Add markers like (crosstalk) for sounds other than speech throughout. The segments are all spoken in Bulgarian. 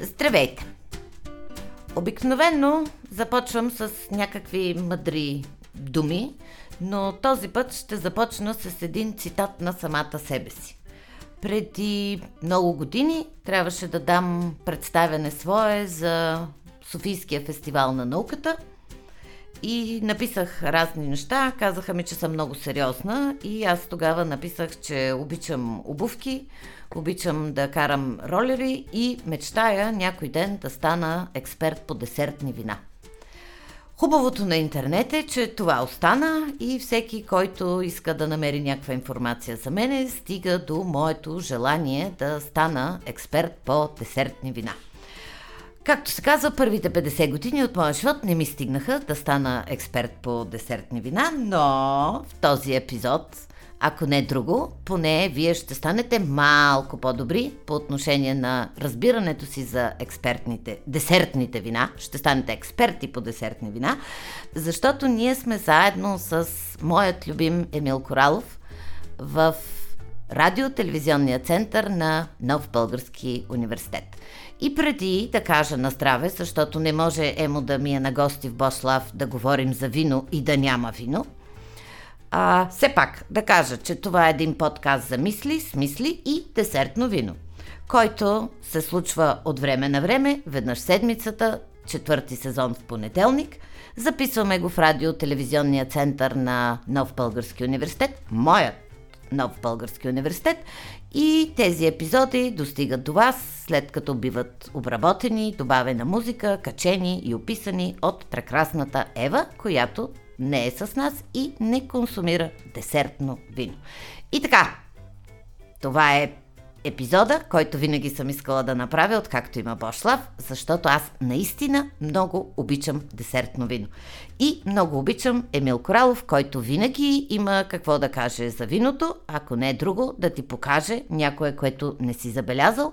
Здравейте! Обикновено започвам с някакви мъдри думи, но този път ще започна с един цитат на самата себе си. Преди много години трябваше да дам представяне свое за Софийския фестивал на науката и написах разни неща. Казаха ми, че съм много сериозна и аз тогава написах, че обичам обувки, обичам да карам ролери и мечтая някой ден да стана експерт по десертни вина. Хубавото на интернет е, че това остана и всеки, който иска да намери някаква информация за мене, стига до моето желание да стана експерт по десертни вина. Както се казва, първите 50 години от моя живот не ми стигнаха да стана експерт по десертни вина, но в този епизод, ако не друго, поне вие ще станете малко по-добри по отношение на разбирането си за експертните, десертните вина. Ще станете експерти по десертни вина, защото ние сме заедно с моят любим Емил Коралов в радио-телевизионния център на Нов Български университет. И преди да кажа на здраве, защото не може Емо да ми е на гости в Бослав да говорим за вино и да няма вино, а, все пак да кажа, че това е един подкаст за мисли, смисли и десертно вино, който се случва от време на време, веднъж седмицата, четвърти сезон в понеделник. Записваме го в радио-телевизионния център на Нов Български университет, моят Нов Български университет и тези епизоди достигат до вас след като биват обработени, добавена музика, качени и описани от прекрасната Ева, която не е с нас и не консумира десертно вино. И така, това е епизода, който винаги съм искала да направя, откакто има Бошлав, защото аз наистина много обичам десертно вино. И много обичам Емил Коралов, който винаги има какво да каже за виното, ако не е друго, да ти покаже някое, което не си забелязал,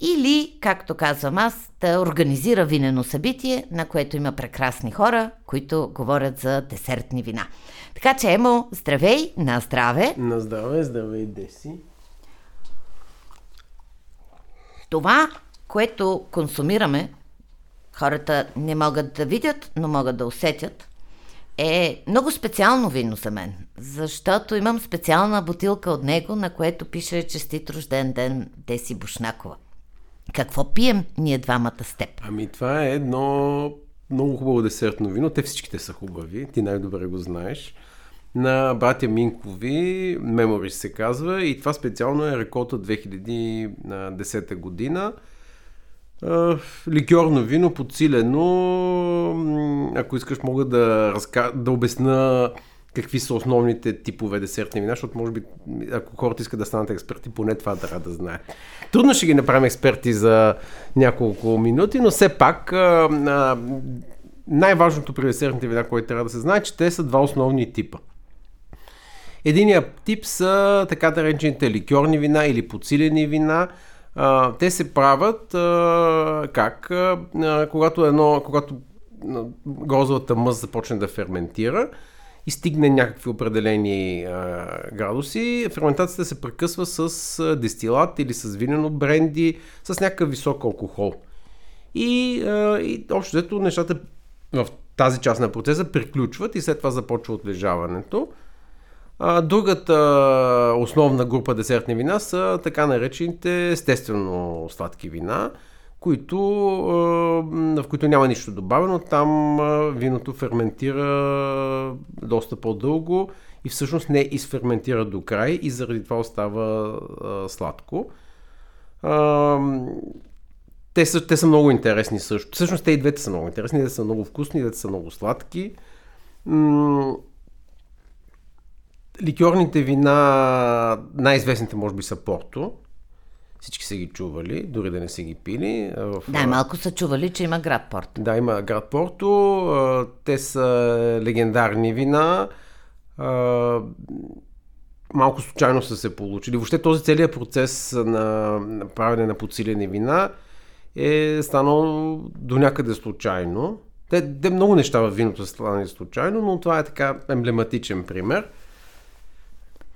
или, както казвам аз, да организира винено събитие, на което има прекрасни хора, които говорят за десертни вина. Така че, Емо, здравей, на здраве! На здраве, здравей, Деси! Това, което консумираме, хората не могат да видят, но могат да усетят, е много специално вино за мен, защото имам специална бутилка от него, на което пише честит рожден ден Деси Бушнакова. Какво пием ние двамата с теб? Ами това е едно много хубаво десертно вино. Те всичките са хубави, ти най-добре го знаеш. На братя Минкови, Memories се казва, и това специално е реколта 2010 година ликьорно вино, подсилено. Ако искаш, мога да, разка... да обясна какви са основните типове десертни вина, защото може би, ако хората искат да станат експерти, поне това трябва да знаят. Трудно ще ги направим експерти за няколко минути, но все пак най-важното при десертните вина, което трябва да се знае, че те са два основни типа. Единият тип са така наречените ликьорни вина или подсилени вина, а, те се правят а, как? А, когато, едно, когато грозовата мъст започне да ферментира и стигне някакви определени а, градуси, ферментацията се прекъсва с дестилат или с винено бренди, с някакъв висок алкохол. И, а, и общо взето нещата в тази част на процеса приключват и след това започва отлежаването. А, другата основна група десертни вина са така наречените естествено сладки вина, които, в които няма нищо добавено. Там виното ферментира доста по-дълго и всъщност не изферментира до край и заради това остава сладко. Те са, те са много интересни също. Всъщност те и двете са много интересни, те са много вкусни, те са много сладки. Ликьорните вина, най-известните може би са Порто. Всички са ги чували, дори да не са ги пили. В... Да, малко са чували, че има град Порто. Да, има град Порто. Те са легендарни вина. Малко случайно са се получили. Въобще този целият процес на правене на подсилени вина е станал до някъде случайно. Те, те много неща в виното са станали случайно, но това е така емблематичен пример –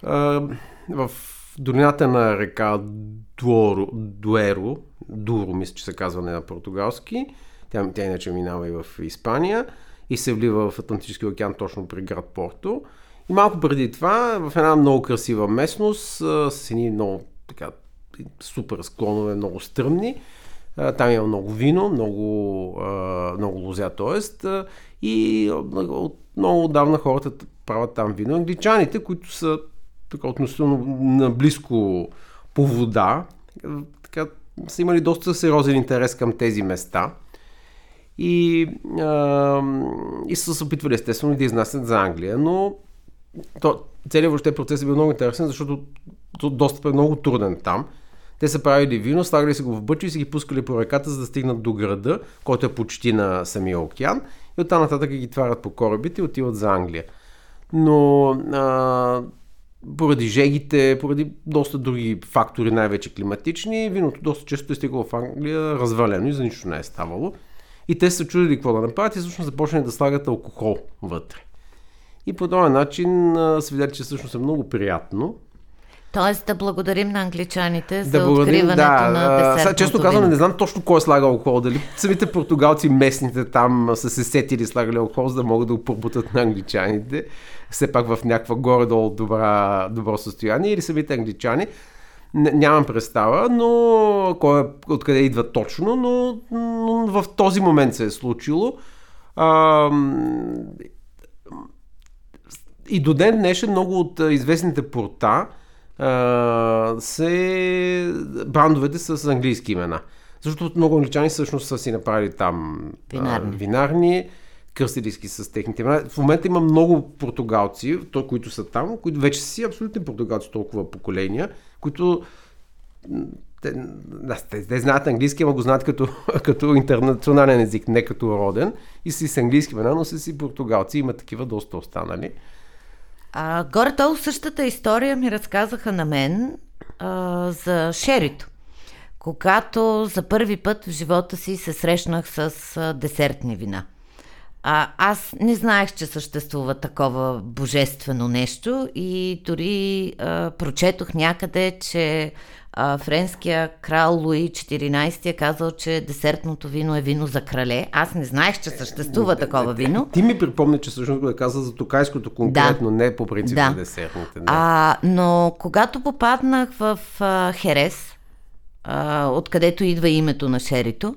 в долината на река Дуоро, Дуеро, Дуро, мисля, че се казва не на португалски. Тя, тя иначе минава и в Испания и се влива в Атлантическия океан точно при град Порто. И малко преди това, в една много красива местност, с едни много така, супер склонове, много стръмни, там има много вино, много, много лозя, т.е. И от много отдавна хората правят там вино. Англичаните, които са така относително наблизко по вода, така, са имали доста сериозен интерес към тези места. И, а, и са се опитвали естествено да изнасят за Англия, но то, целият въобще процес е бил много интересен, защото достъп е много труден там. Те са правили вино, слагали се го в бъчи и си ги пускали по реката, за да стигнат до града, който е почти на самия океан. И оттам нататък ги тварят по корабите и отиват за Англия. Но а, поради жегите, поради доста други фактори, най-вече климатични, виното доста често е стигало в Англия развалено и за нищо не е ставало. И те са чудили какво да направят и всъщност започнали да слагат алкохол вътре. И по този начин се видяли, че всъщност е много приятно Тоест да благодарим на англичаните за да откриването да, на десертното Често казвам, не знам точно кой е слагал алкохол. Дали самите португалци, местните там са се сетили слагали алкохол, за да могат да го пробутат на англичаните. Все пак в някаква горе-долу добра, добро състояние. Или самите англичани. Нямам представа, но кой е, откъде идва точно, но, но в този момент се е случило. А, и до ден днешен много от известните порта, се брандовете с английски имена. Защото много англичани всъщност са си направили там винарни, а, винарни кръстили с техните имена. В момента има много португалци, то, които са там, които вече си абсолютни португалци, толкова поколения, които те, да, те, те знаят английски, ама го знаят като, (laughs) като интернационален език, не като роден. И си с английски имена, но са си португалци. Има такива доста останали. А, горе-долу същата история ми разказаха на мен а, за шерито. Когато за първи път в живота си се срещнах с а, десертни вина. А, аз не знаех, че съществува такова божествено нещо и дори а, прочетох някъде, че а, френския крал Луи 14 е казал, че десертното вино е вино за крале. Аз не знаех, че съществува такова вино. Ти ми припомни, че всъщност го е казал за токайското конкретно, да. не по принцип да. за десертните. Да. А, но когато попаднах в а, Херес, а, откъдето идва името на шерито,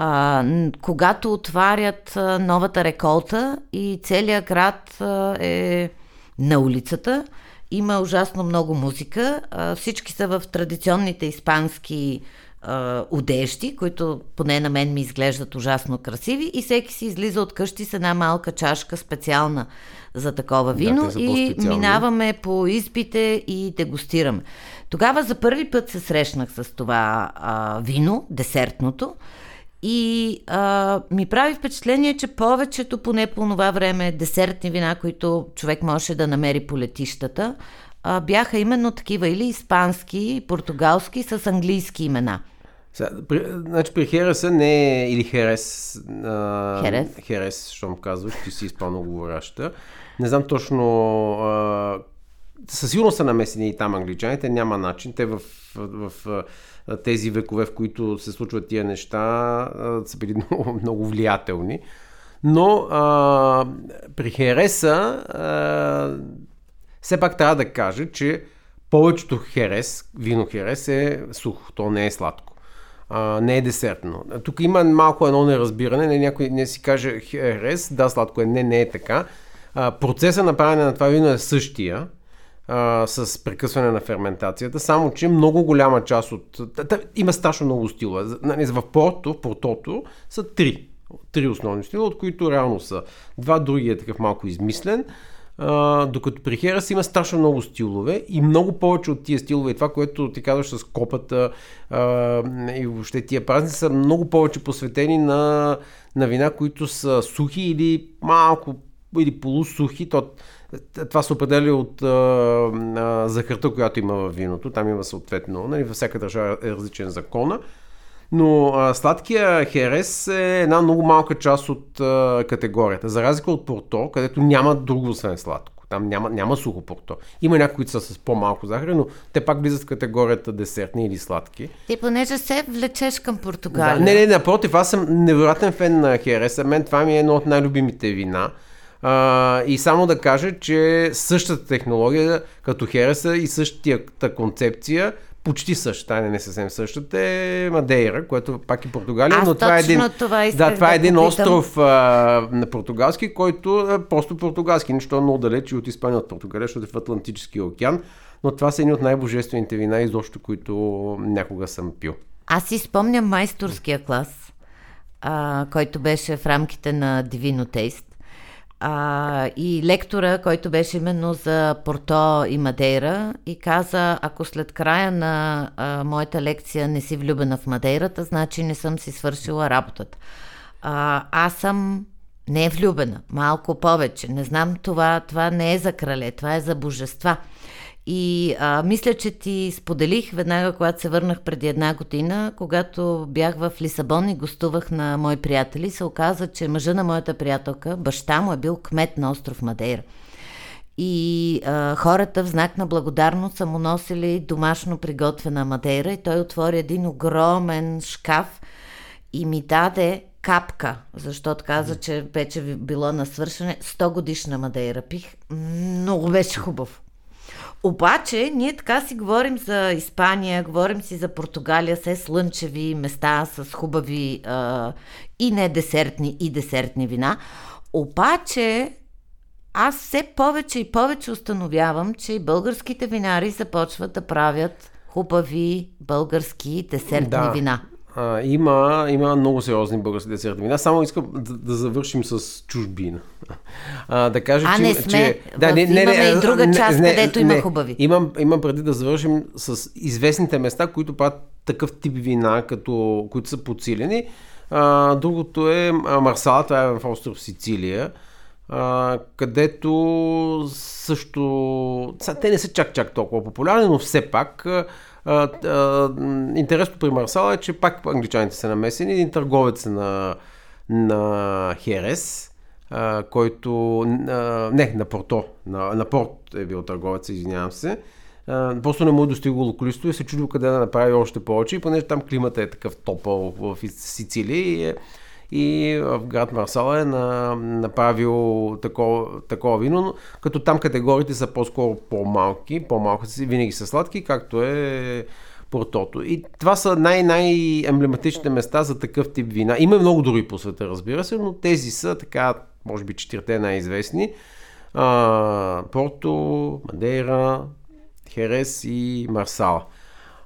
а, когато отварят а, новата реколта и целият град а, е на улицата, има ужасно много музика. А, всички са в традиционните испански а, одежди, които поне на мен ми изглеждат ужасно красиви и всеки си излиза от къщи с една малка чашка специална за такова вино да, и минаваме по изпите и дегустираме. Тогава за първи път се срещнах с това а, вино, десертното. И а, ми прави впечатление, че повечето, поне по това време, десертни вина, които човек можеше да намери по летищата, а, бяха именно такива или испански, португалски с английски имена. При, значи при Хереса не е или Херес. А, Херес. Херес, щом казваш, ти си испано говоряща. Не знам точно. А, със сигурност са намесени и там англичаните, няма начин. Те в, в, в тези векове, в които се случват тия неща, са били (laughs) много, много влиятелни. Но а, при Хереса а, все пак трябва да кажа, че повечето херес, вино херес е сухо, то не е сладко. А, не е десертно. Тук има малко едно неразбиране, не някой не си каже херес, да, сладко е, не, не е така. А, процесът на правене на това вино е същия, а, с прекъсване на ферментацията, само че много голяма част от... Има страшно много стила. Нали, в Порто, в Портото са три. Три основни стила, от които реално са два, други е такъв малко измислен. Uh, докато при Херас има страшно много стилове и много повече от тия стилове и това, което ти казваш с копата uh, и въобще тия празници са много повече посветени на, на вина, които са сухи или малко или полусухи. То, това се определя от а, а, захарта, която има в виното. Там има съответно, нали, във всяка държава е различен закона. Но а, сладкия херес е една много малка част от а, категорията. За разлика от порто, където няма друго освен сладко. Там няма, няма сухо порто. Има някои, които са с по-малко захар, но те пак влизат в категорията десертни или сладки. Ти понеже се влечеш към Португалия. Да, не, не, напротив, аз съм невероятен фен на Херес. Мен това ми е едно от най-любимите вина. А, и само да кажа, че същата технология като Хереса и същата концепция почти същата, не, не съвсем същата, е Мадейра, което пак е Португалия, Аз но това е един, това да, това да е един попитам. остров а, на португалски, който е просто португалски, нищо е много далеч и от Испания от Португалия, защото е в Атлантическия океан, но това са едни от най-божествените вина, изобщо, които някога съм пил. Аз си спомням майсторския клас, а, който беше в рамките на Divino Taste. А, и лектора, който беше именно за Порто и Мадейра и каза, ако след края на а, моята лекция не си влюбена в Мадейрата, значи не съм си свършила работата. А, аз съм не влюбена, малко повече. Не знам това, това не е за крале, това е за божества. И а, мисля, че ти споделих веднага, когато се върнах преди една година, когато бях в Лисабон и гостувах на мои приятели, се оказа, че мъжа на моята приятелка, баща му е бил кмет на остров Мадейра. И а, хората в знак на благодарност са му носили домашно приготвена Мадейра и той отвори един огромен шкаф и ми даде капка, защото каза, че вече било на свършене 100 годишна Мадейра. Пих, много беше хубаво. Обаче, ние така си говорим за Испания, говорим си за Португалия, все слънчеви места с хубави а, и не десертни, и десертни вина. Обаче, аз все повече и повече установявам, че и българските винари започват да правят хубави български десертни Да. вина. А, има, има много сериозни български десертни вина. Само искам да, да завършим с чужбина. А, да кажа, А, че, не сме. че В- имаме и друга част, където има хубави. Имам, имам преди да завършим с известните места, които правят такъв тип вина, като, които са подсилени. А, другото е Марсала, това е в остров Сицилия, а, където също... Сега, те не са чак чак толкова популярни, но все пак а, а, а, интересно при Марсала е, че пак англичаните са намесени. Един търговец на, на Херес, а, който... А, не, на Порто. На, на Порт е бил търговец, извинявам се. А, просто не му е достигало количество и се чудил къде да направи още повече. И понеже там климата е такъв топъл в Сицилия и, е, и в град Марсала е на, направил такова, такова вино, но като там категориите са по-скоро по-малки, по-малко винаги са сладки, както е Портото. И това са най- най-емблематичните места за такъв тип вина. Има много други по света, разбира се, но тези са така, може би, четирите най-известни. А, Порто, Мадейра, Херес и Марсала.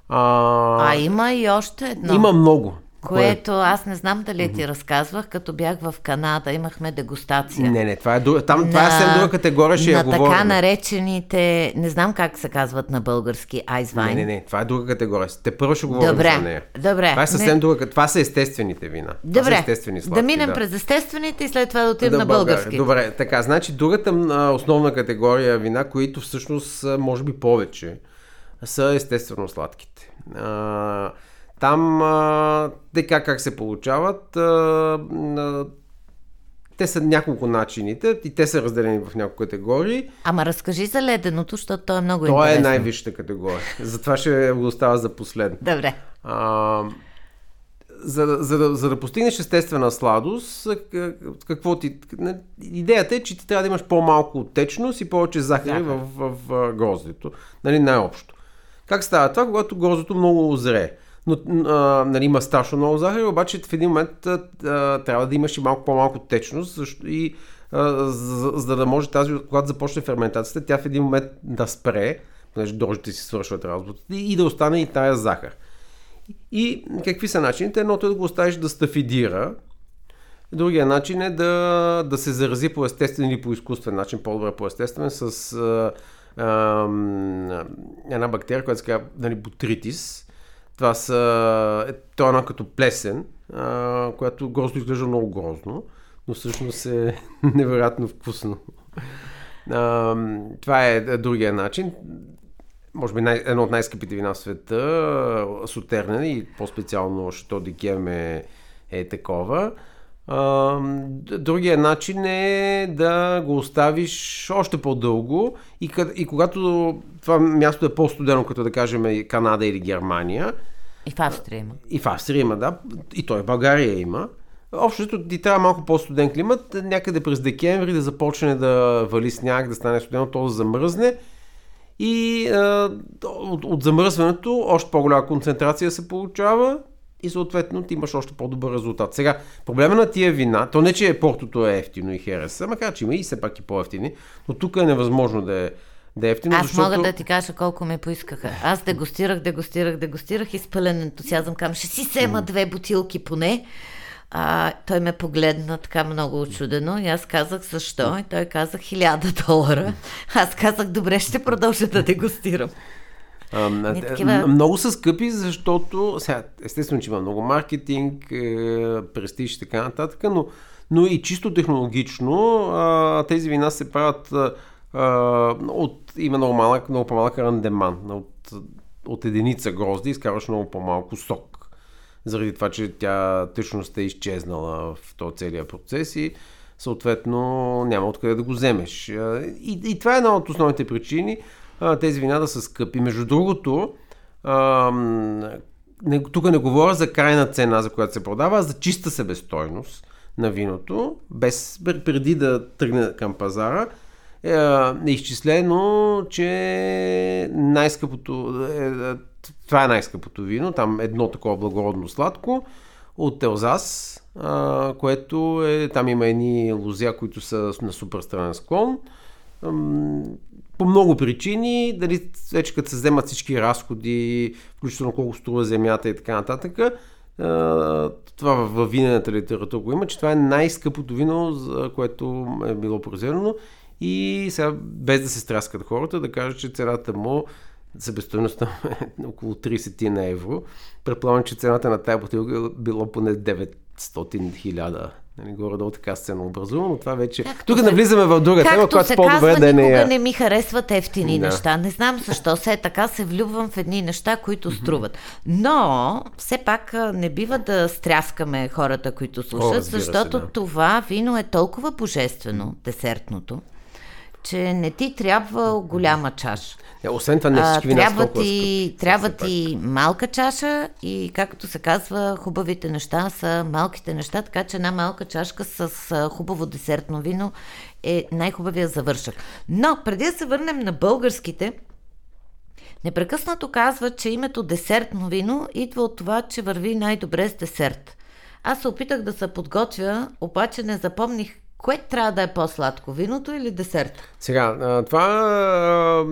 А, А има и още едно. Има много. Което аз не знам дали ти разказвах, като бях в Канада, имахме дегустация. Не, не, това е, там, това е съвсем друга категория, ще на я така говорим. наречените, не знам как се казват на български, айзвайн. Не, не, не, това е друга категория. Те първо ще говорим Добре, за нея. добре. Това е съвсем Не. друга. Това са естествените вина. Това са Добре, естествени сладки, да минем през естествените и след това да отидем на България. български. Добре, така, значи другата основна категория вина, които всъщност може би повече, са естествено сладките. А, там така как се получават, те са няколко начините и те са разделени в няколко категории. Ама разкажи за леденото, защото то е много Това е интересно. най-висшата категория. Затова ще го оставя за последно. Добре. А, за, да- за, да, за да постигнеш естествена сладост, какво ти... Идеята е, че ти трябва да имаш по-малко течност и повече захари в, в, в гроздето. Нали, най-общо. Как става това, когато гроздето много озрее? Но, а, нали, има страшно много захари, обаче в един момент а, трябва да имаш и малко по-малко течност защо, и а, за, за да може тази, когато започне ферментацията, тя в един момент да спре, понеже дрожжите си свършват работата и да остане и тая захар. И какви са начините? Едното е да го оставиш да стафидира. Другия начин е да, да се зарази по естествен или по изкуствен начин, по-добре по естествен, с а, а, една бактерия, която се казва нали, бутритис. Това са, е, то е една като плесен, а, която грозно изглежда много грозно, но всъщност е (laughs) невероятно вкусно. А, това е другия начин може би най- едно от най-скъпите вина в света, Сутернен и по-специално Шато Дикем е, е такова. Другия начин е да го оставиш още по-дълго и, и когато това място е по-студено, като да кажем Канада или Германия. И в Австрия има. И в Австрия има, да. И той в България има. Общото ти трябва малко по-студен климат, някъде през декември да започне да вали сняг, да стане студено, то да замръзне. И а, от, от замръзването още по-голяма концентрация се получава и съответно ти имаш още по-добър резултат. Сега, проблема на тия вина, то не че е портото е ефтино и хереса, макар че има и все пак и по-ефтини, но тук е невъзможно да е да е ефтино, Аз защото... мога да ти кажа колко ме поискаха. Аз дегустирах, дегустирах, дегустирах и с пълен ентусиазъм казвам, ще си сема две бутилки поне. А, той ме погледна така много очудено и аз казах защо и той каза хиляда долара. Аз казах добре, ще продължа да дегустирам. А, такива... Много са скъпи, защото сега, естествено, че има много маркетинг, е, престиж и така нататък, но, но и чисто технологично а, тези вина се правят а, от, има много малък, много по-малък рандеман. От, от единица грозди изкарваш много по-малко сок. Заради това, че тя тъчност е изчезнала в този целият процес и съответно няма откъде да го вземеш. И, и това е една от основните причини тези вина да са скъпи. Между другото, тук не говоря за крайна цена, за която се продава, а за чиста себестойност на виното, без, преди да тръгне към пазара, е, е изчислено, че най-скъпото, е, е, това е най-скъпото вино, там едно такова благородно сладко от Елзас, което е, там има едни лузя, които са на супер странен склон по много причини, дали вече като се вземат всички разходи, включително колко струва земята и така нататък, това във винената литература го има, че това е най-скъпото вино, за което е било произведено и сега без да се стряскат хората, да кажат, че цената му себестоеността е (laughs) около 30 на евро. Предполагам, че цената на тази бутилка е било поне 900 хиляда Нали, горе-долу така сцена образува, но това вече... Както Тук се... навлизаме в друга тема, която по-добре да не е... не ми харесват ефтини да. неща. Не знам защо се така се влюбвам в едни неща, които струват. Но, все пак не бива да стряскаме хората, които слушат, О, защото се, да. това вино е толкова божествено, десертното, че не ти трябва голяма чаша. Не, освен това, не всички вина трябва ти, трябва ти малка чаша и, както се казва, хубавите неща са малките неща, така че една малка чашка с хубаво десертно вино е най-хубавия завършък. Но, преди да се върнем на българските, непрекъснато казва, че името десертно вино идва от това, че върви най-добре с десерт. Аз се опитах да се подготвя, обаче не запомних Кое трябва да е по-сладко, виното или десерт? Сега, това,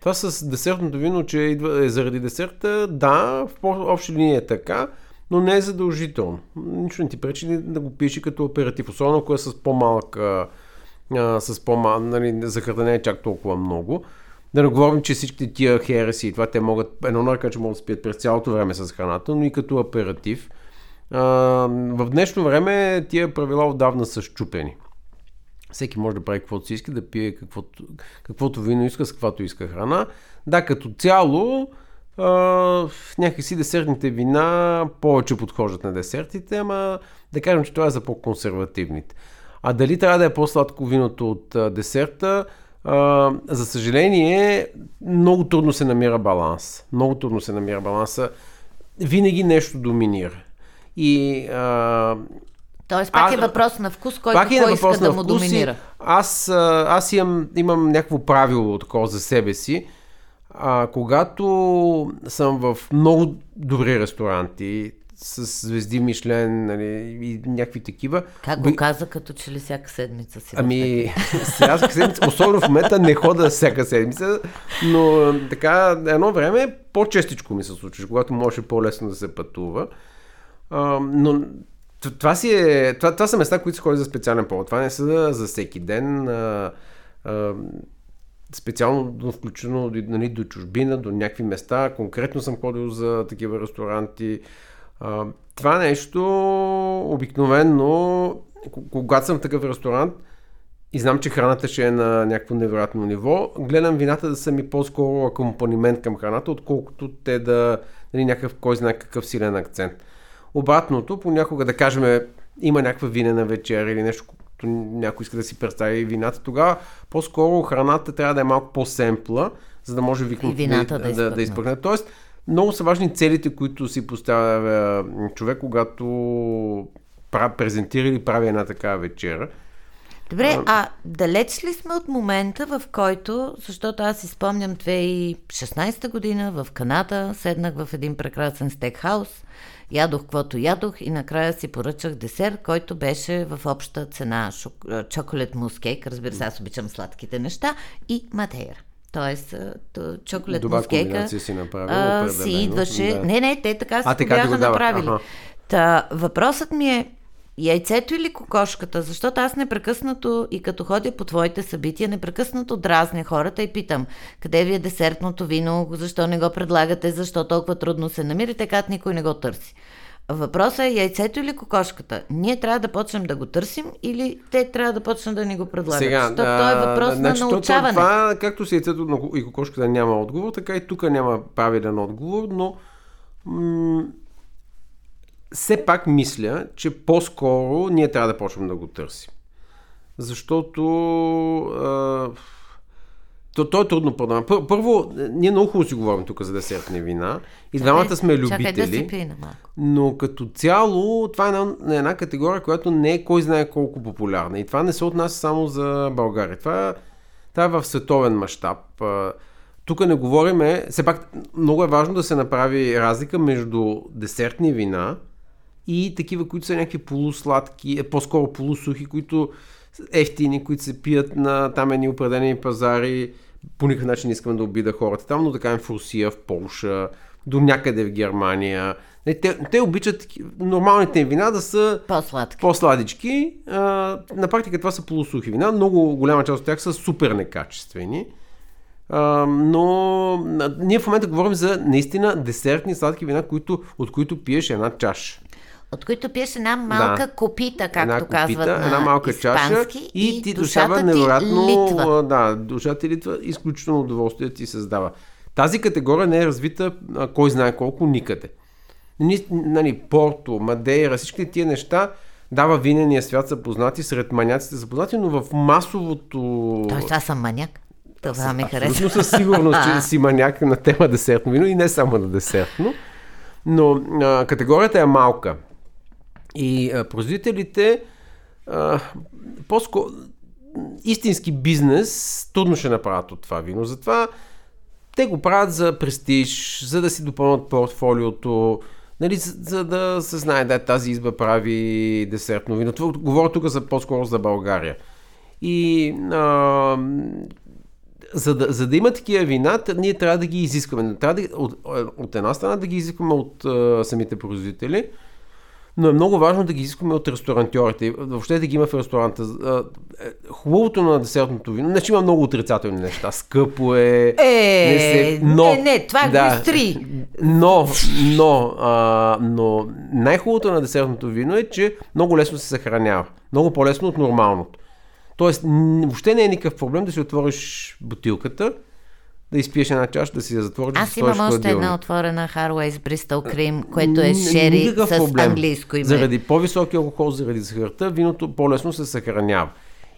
това с десертното вино, че идва, е заради десерта, да, в общи линия е така, но не е задължително. Нищо не ти пречи да го пише като оператив, особено ако е с по-малка, с по-малка, нали, захарта не е чак толкова много. Да не говорим, че всичките тия хереси и това те могат, едно нарка, че могат да спият през цялото време с храната, но и като аператив – в днешно време тия правила отдавна са щупени. Всеки може да прави каквото си иска, да пие каквото, каквото вино иска, с каквато иска храна. Да, като цяло, а, някакси десертните вина повече подхождат на десертите, ама да кажем, че това е за по-консервативните. А дали трябва да е по-сладко виното от десерта, а, за съжаление, много трудно се намира баланс. Много трудно се намира баланса. Винаги нещо доминира. И а, Тоест пак а, е въпрос на вкус, който пак е кой иска да му доминира. Аз, аз имам, имам някакво правило такова за себе си. А, когато съм в много добри ресторанти, с звезди Мишлен нали, и някакви такива. Как го каза, като че ли всяка седмица си? Ами, (laughs) всяка седмица, особено в момента не хода всяка седмица, но така едно време по-честичко ми се случва, когато може по-лесно да се пътува. Но това, си е, това, това са места, които се ходи за специален повод. Това не са за, за всеки ден. А, а, специално включено нали, до чужбина, до някакви места. Конкретно съм ходил за такива ресторанти. А, това нещо обикновенно, когато съм в такъв ресторант и знам, че храната ще е на някакво невероятно ниво, гледам вината да са ми по-скоро акомпанимент към храната, отколкото те да, нали, някакъв, кой знае какъв силен акцент. Обратното, понякога да кажем има някаква винена вечер или нещо, което някой иска да си представи вината, тогава по-скоро храната трябва да е малко по-семпла, за да може викнато вината да, да да, да изпъкне. Тоест, много са важни целите, които си поставя човек, когато презентира или прави една такава вечера. Добре, а далеч ли сме от момента, в който, защото аз си спомням 2016 година в Канада, седнах в един прекрасен стекхаус, ядох каквото ядох и накрая си поръчах десерт, който беше в обща цена шок, чоколет мускейк, разбира се, аз обичам сладките неща, и матейра. Тоест, чоколет Добра мускейка си направил, а, си идваше... да. Не, не, те така си А, така бяха направили. аха. Та, въпросът ми е, яйцето или кокошката? Защото аз непрекъснато и като ходя по твоите събития, непрекъснато дразня хората и питам, къде ви е десертното вино, защо не го предлагате, защо толкова трудно се намира, така никой не го търси. Въпросът е яйцето или кокошката. Ние трябва да почнем да го търсим или те трябва да почнат да ни го предлагат? Сега, Защото той е въпрос значи, на то- научаване. Това, както с яйцето и кокошката няма отговор, така и тук няма правилен отговор, но м- все пак мисля, че по-скоро ние трябва да почнем да го търсим. Защото а, то, то е трудно продаване. Пър, първо, ние много хубаво си говорим тук за десертни вина и двамата сме любители. Чакай да си пина малко. Но като цяло, това е една, една категория, която не е кой знае колко популярна. И това не се отнася само за България. Това, това е в световен мащаб. Тук не говориме, все пак много е важно да се направи разлика между десертни вина и такива, които са някакви полусладки, е, по-скоро полусухи, които ефтини, които се пият на там едни определени пазари. По никакъв начин не искам да обида хората там, но кажем в Русия, в Полша, до някъде в Германия. Те, те обичат нормалните им вина да са По-сладки. по-сладички. А, на практика това са полусухи вина. Много голяма част от тях са супер некачествени. А, но ние в момента говорим за наистина десертни сладки вина, които, от които пиеш една чаша. От които пиеш една малка Да. копита, както една казват на една малка чаша испански, и ти душата невероятно... литва. Да, душата ти литва, изключително удоволствие ти създава. Тази категория не е развита а, кой знае колко никъде. Ни, нали, Порто, Мадейра, всички тия неща дава винения свят са познати, сред маняците са познати, но в масовото... Тоест, аз съм маняк. Това ми харесва. Абсолютно със сигурност, че (laughs) си маняк на тема десертно вино и не само на десертно. Но а, категорията е малка. И а, производителите а, по-скоро истински бизнес трудно ще направят от това вино. Затова те го правят за престиж, за да си допълнят портфолиото, нали, за, за да се знае, да, тази изба прави десертно вино. Това, говоря тук за, по-скоро за България. И а, за да, за да има такива вина, ние трябва да ги изискваме. Трябва да, от, от една страна да ги изискваме от а, самите производители, но е много важно да ги изискваме от ресторантьорите. Въобще да ги има в ресторанта. Е, Хубавото на десертното вино, значи има много отрицателни неща. Скъпо е. Е, но, не, не, това го изтри. Но, но, а, но най-хубавото на десертното вино е, че много лесно се съхранява. Много по-лесно от нормалното. Тоест, въобще не е никакъв проблем да си отвориш бутилката, да изпиеш една чаша, да си я затвориш. Аз имам още една отворена Harway's Bristol Cream, което е шери с проблем. английско име. Заради по-високи алкохол, заради захарта, виното по-лесно се съхранява.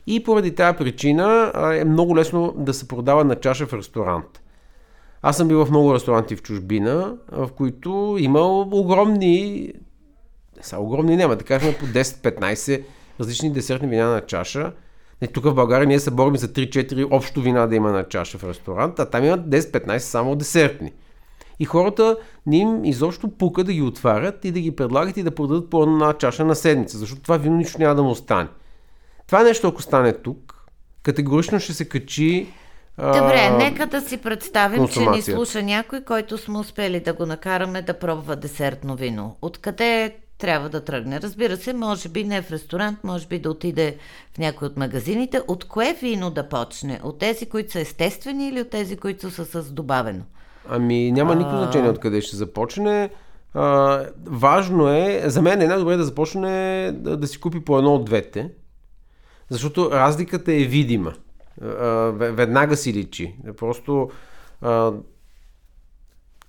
И поради тази причина е много лесно да се продава на чаша в ресторант. Аз съм бил в много ресторанти в чужбина, в които има огромни, са огромни няма, да кажем по 10-15 различни десертни вина на чаша. Не, тук в България ние се борим за 3-4 общо вина да има на чаша в ресторант, а там имат 10-15 само десертни. И хората не им изобщо пука да ги отварят и да ги предлагат и да продадат по една чаша на седмица, защото това вино нищо няма да му остане. Това нещо, ако стане тук, категорично ще се качи. а, Добре, нека да си представим, че ни слуша някой, който сме успели да го накараме да пробва десертно вино. Откъде трябва да тръгне? Разбира се, може би не в ресторант, може би да отиде в някой от магазините. От кое вино да почне? От тези, които са естествени или от тези, които са с добавено? Ами няма никакво значение откъде ще започне. А, важно е, за мен е най-добре да започне да, да си купи по едно от двете, защото разликата е видима. А, ве- веднага си личи. Просто а,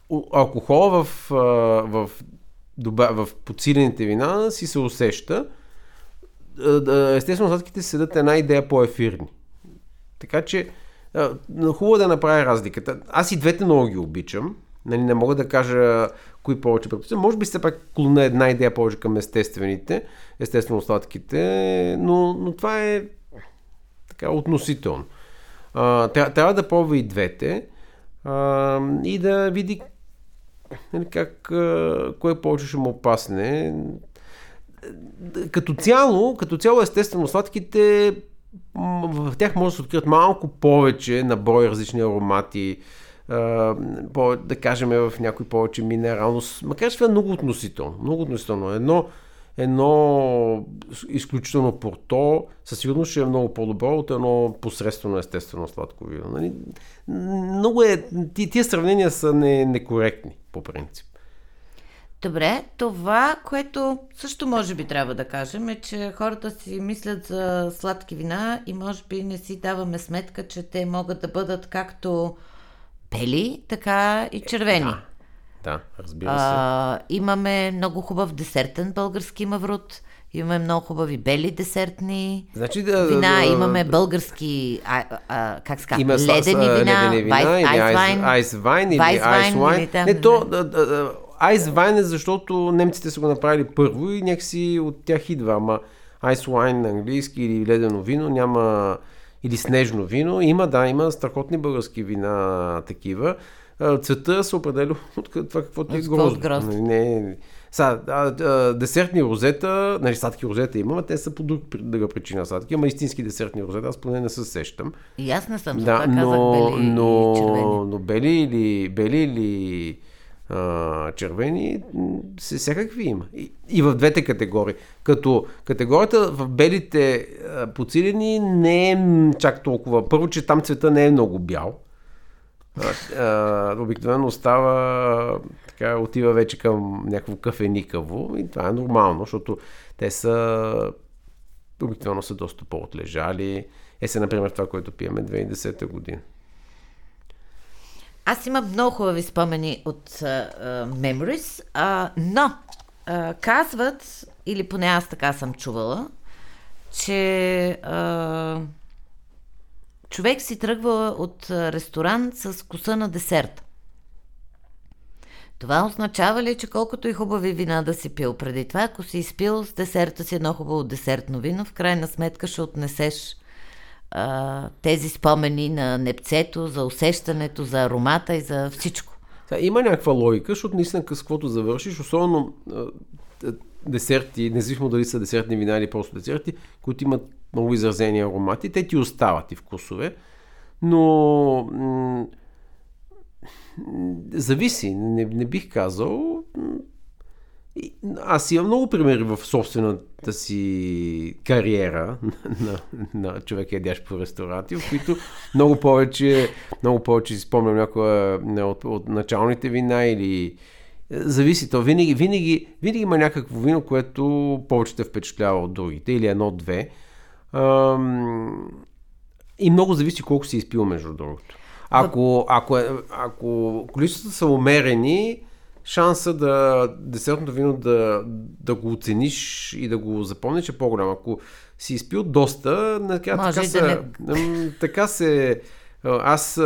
у- алкохола в, в подсилените вина си се усеща. Естествено, сладките седат една идея по-ефирни. Така че, хубаво да направя разликата. Аз и двете много ги обичам. Нали, не мога да кажа кои повече предпочитам. Може би все пак клона една идея повече към естествените, естествено сладките, но, но това е така относително. А, трябва да пробва и двете а, и да види нали, как, кое повече ще му опасне. Като цяло, като цяло естествено сладките в тях може да се открият малко повече на брой различни аромати, да кажем в някой повече минералност, макар че това е много относително. Много относително. Едно, едно изключително порто със сигурност ще е много по-добро от едно посредствено естествено сладко вино. Нали? Много е, тия сравнения са не, некоректни по принцип. Добре, това, което също може би трябва да кажем е, че хората си мислят за сладки вина и може би не си даваме сметка, че те могат да бъдат както бели, така и червени. Да, да разбира се. А, имаме много хубав десертен български маврут. Имаме много хубави бели десертни значи, да, вина, да, имаме български, а, а, как ска, има ледени вина, ледени вина вайс, или айс, айс вайн или айс вайн. Не, то, да, да, да, айс вайн е защото немците са го направили първо и някакси от тях идва, ама айс вайн на английски или ледено вино няма или снежно вино. Има, да, има страхотни български вина такива. Цвета се определя от това какво ти е грозно. Нали, не, не, са, а, а, десертни розета, нали, сладки розета има, те са по друг, друга причина сладки, ама истински десертни розета, аз поне не се сещам. И аз не съм, да, но, казах бели но, и червени. Но бели или, бели или а, червени, се, всякакви има. И, и в двете категории. Като категорията в белите а, подсилени не е чак толкова. Първо, че там цвета не е много бял. Обикновено става така, отива вече към някакво кафеникаво и това е нормално, защото те са обикновено са доста по-отлежали. Е се, например, това, което пиеме 2010 година. Аз имам много хубави спомени от uh, Memories, uh, но uh, казват, или поне аз така съм чувала, че uh, човек си тръгва от ресторант с коса на десерт. Това означава ли, че колкото и хубави вина да си пил преди това, ако си изпил с десерта си едно хубаво десертно вино, в крайна сметка ще отнесеш а, тези спомени на непцето, за усещането, за аромата и за всичко. Сега, има някаква логика, защото наистина с каквото завършиш, особено а, десерти, независимо дали са десертни вина или просто десерти, които имат много изразени аромати, те ти остават и вкусове, но м- зависи, не, не бих казал. Аз имам много примери в собствената си кариера на, на човек ядящ по ресторанти, в които много повече, много повече си спомням някоя от, от началните вина или зависи то. Винаги, винаги, винаги има някакво вино, което повече те впечатлява от другите или едно-две. И много зависи колко си изпил между другото. Ако, ако, е, ако количествата са умерени, шанса да десертното вино да, да го оцениш и да го запомниш е по-голям. Ако си изпил доста, така, така, да се, не... така се... Аз,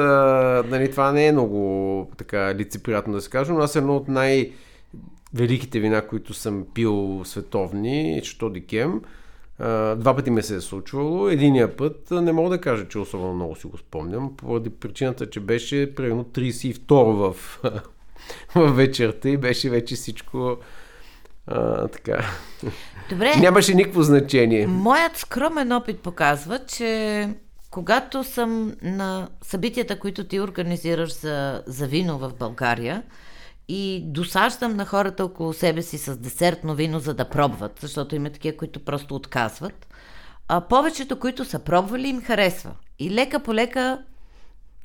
нали, това не е много така лицеприятно да се кажа, но аз е едно от най- великите вина, които съм пил световни, що Дикем. Два пъти ме се е случвало. Единия път не мога да кажа, че особено много си го спомням, поради причината, че беше примерно 32 в (laughs) в вечерта и беше вече всичко а, така. Добре. (laughs) Нямаше никакво значение. Моят скромен опит показва, че когато съм на събитията, които ти организираш за, за вино в България и досаждам на хората около себе си с десертно вино, за да пробват, защото има такива, които просто отказват, а повечето, които са пробвали, им харесва. И лека по лека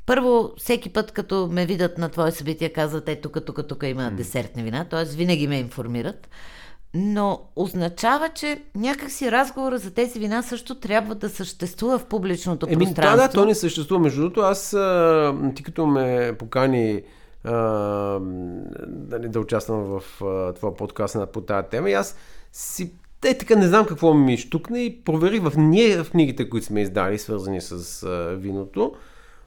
първо, всеки път, като ме видят на твое събитие, казват, е, тук, тук, тук има десертни вина, т.е. винаги ме информират. Но означава, че някакси разговора за тези вина също трябва да съществува в публичното Еми, пространство. Да, да, то не съществува. Между другото, аз, ти като ме покани а, нали, да участвам в а, това подкаст по тази тема. И аз си те така не знам какво ми штукне и проверих в ние в книгите, които сме издали, свързани с а, виното.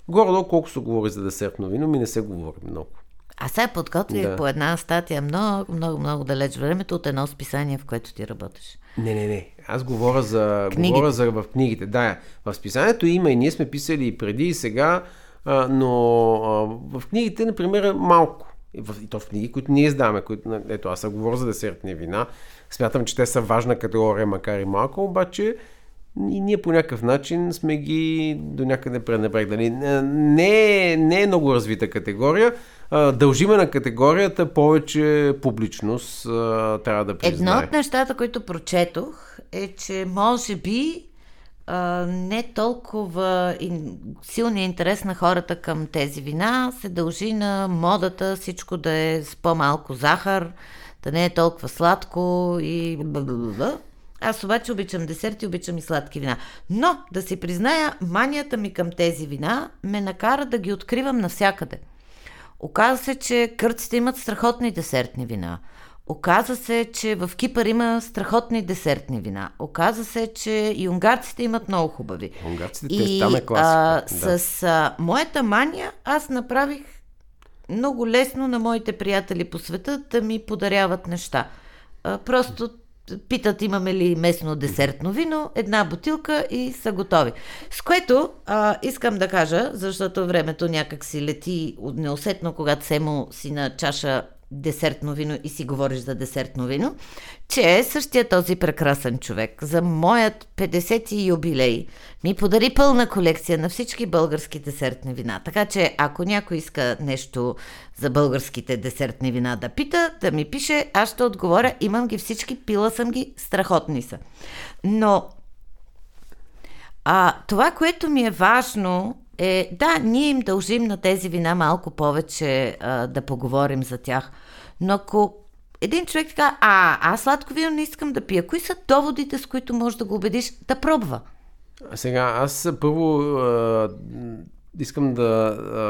Горе-долу колко се говори за десертно вино, ми не се говори много. А сега подготвих да. по една статия много, много, много далеч времето от едно списание, в което ти работиш. Не, не, не. Аз говоря за, говоря за в книгите. Да, в списанието има и ние сме писали и преди и сега, а, но а, в книгите, например, малко. И, в, и то в книги, които ние издаваме. Които, ето, аз говоря за десертни вина. Смятам, че те са важна категория, макар и малко, обаче и ние по някакъв начин сме ги до някъде пренебрегнали. Не, е, не е много развита категория. Дължиме на категорията повече публичност, трябва да признаем. Едно от нещата, които прочетох е, че може би не толкова силния интерес на хората към тези вина се дължи на модата всичко да е с по-малко захар, да не е толкова сладко и бла Аз обаче обичам десерти, обичам и сладки вина. Но, да си призная, манията ми към тези вина ме накара да ги откривам навсякъде. Оказва се, че кърците имат страхотни десертни вина. Оказва се, че в Кипър има страхотни десертни вина. Оказва се, че и унгарците имат много хубави. Унгарците, и, там е класика. А, да. С а, моята мания аз направих много лесно на моите приятели по света да ми подаряват неща. А, просто питат имаме ли местно десертно вино, една бутилка и са готови. С което а, искам да кажа, защото времето някак си лети неусетно, когато Семо си на чаша десертно вино и си говориш за десертно вино, че е същия този прекрасен човек за моят 50-ти юбилей ми подари пълна колекция на всички български десертни вина. Така че ако някой иска нещо за българските десертни вина да пита, да ми пише, аз ще отговоря, имам ги всички, пила съм ги, страхотни са. Но а, това, което ми е важно е, да, ние им дължим на тези вина малко повече а, да поговорим за тях. Но ако един човек така, а, аз сладко вино не искам да пия, кои са доводите, с които можеш да го убедиш да пробва? Сега, аз първо а, искам да, а,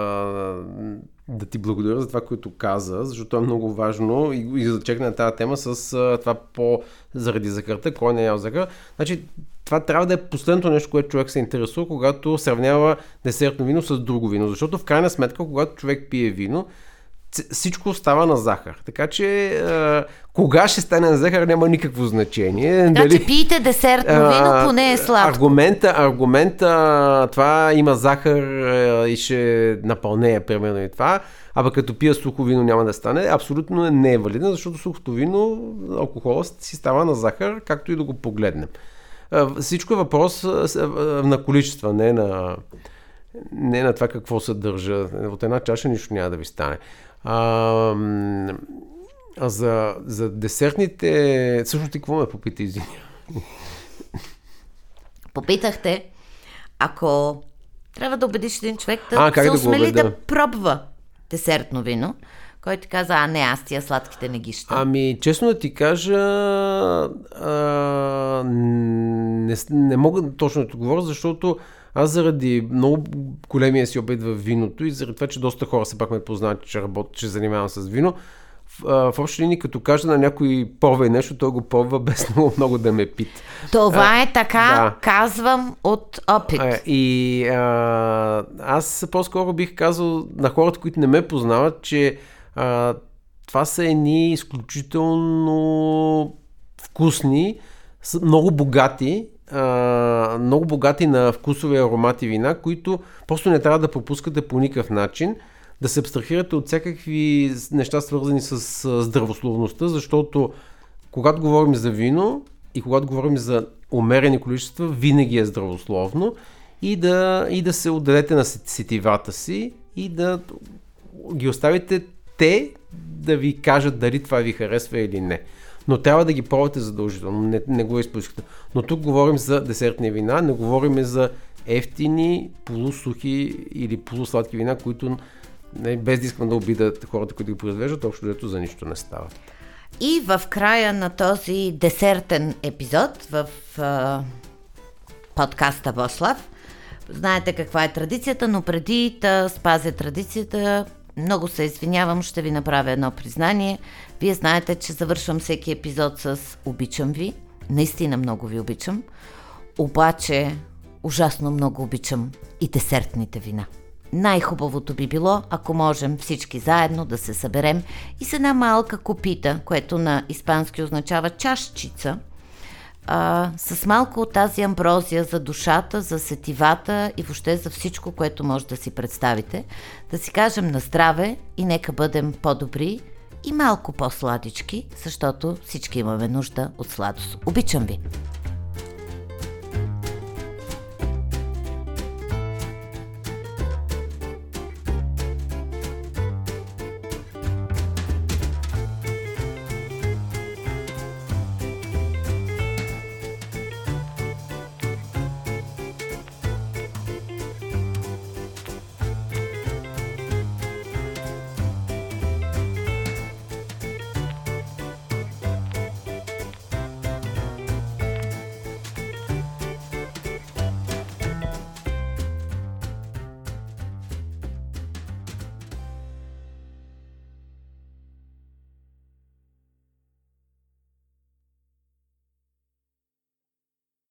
да ти благодаря за това, което каза, защото е много важно и, и да чекна тази тема с а, това по заради захарта, кой не е ял. Значи, това трябва да е последното нещо, което човек се интересува, когато сравнява десертно вино с друго вино. Защото в крайна сметка, когато човек пие вино, всичко става на захар. Така че а, кога ще стане на захар няма никакво значение. Така Дали, че пиете десертно вино, поне е сладко. Аргумента, аргумента това има захар а, и ще напълнея примерно и това. А като пия сухо вино няма да стане. Абсолютно не е валидно, защото сухото вино, алкохола си става на захар, както и да го погледнем. Всичко е въпрос на количество, не на, не на това какво съдържа. От една чаша нищо няма да ви стане. А, а за, за десертните... Също ти какво ме попита, извиня? Попитахте, ако трябва да убедиш един човек да а, се осмели да, да пробва десертно вино, който ти каза, а не, аз тия сладките не ги ще. Ами, честно да ти кажа, а, не, не мога точно да ти говоря, защото аз заради много големия си обед в виното и заради това, че доста хора се пак ме познават, че работя, че занимавам с вино, в, в общи линии, като кажа на някой пробвай нещо, той го пробва без (laughs) много, много да ме пит. Това а, е така, да. казвам от опит. А, и а, аз по-скоро бих казал на хората, които не ме познават, че а, това са едни изключително вкусни, много богати а, много богати на вкусови аромати вина, които просто не трябва да пропускате по никакъв начин, да се абстрахирате от всякакви неща свързани с здравословността, защото когато говорим за вино и когато говорим за умерени количества, винаги е здравословно и да, и да се отделете на сетивата си и да ги оставите те да ви кажат дали това ви харесва или не но трябва да ги пробвате задължително, не, не го изпускате. Но тук говорим за десертни вина, не говорим за ефтини, полусухи или полусладки вина, които не, без да искам да обидат хората, които ги произвеждат, общо дето за нищо не става. И в края на този десертен епизод в а, подкаста Вослав, знаете каква е традицията, но преди да спазя традицията, много се извинявам, ще ви направя едно признание. Вие знаете, че завършвам всеки епизод с обичам ви. Наистина много ви обичам. Обаче, ужасно много обичам и десертните вина. Най-хубавото би било, ако можем всички заедно да се съберем и с една малка копита, което на испански означава чашчица, а, с малко от тази амброзия за душата, за сетивата и въобще за всичко, което може да си представите, да си кажем на здраве и нека бъдем по-добри и малко по-сладички, защото всички имаме нужда от сладост. Обичам ви!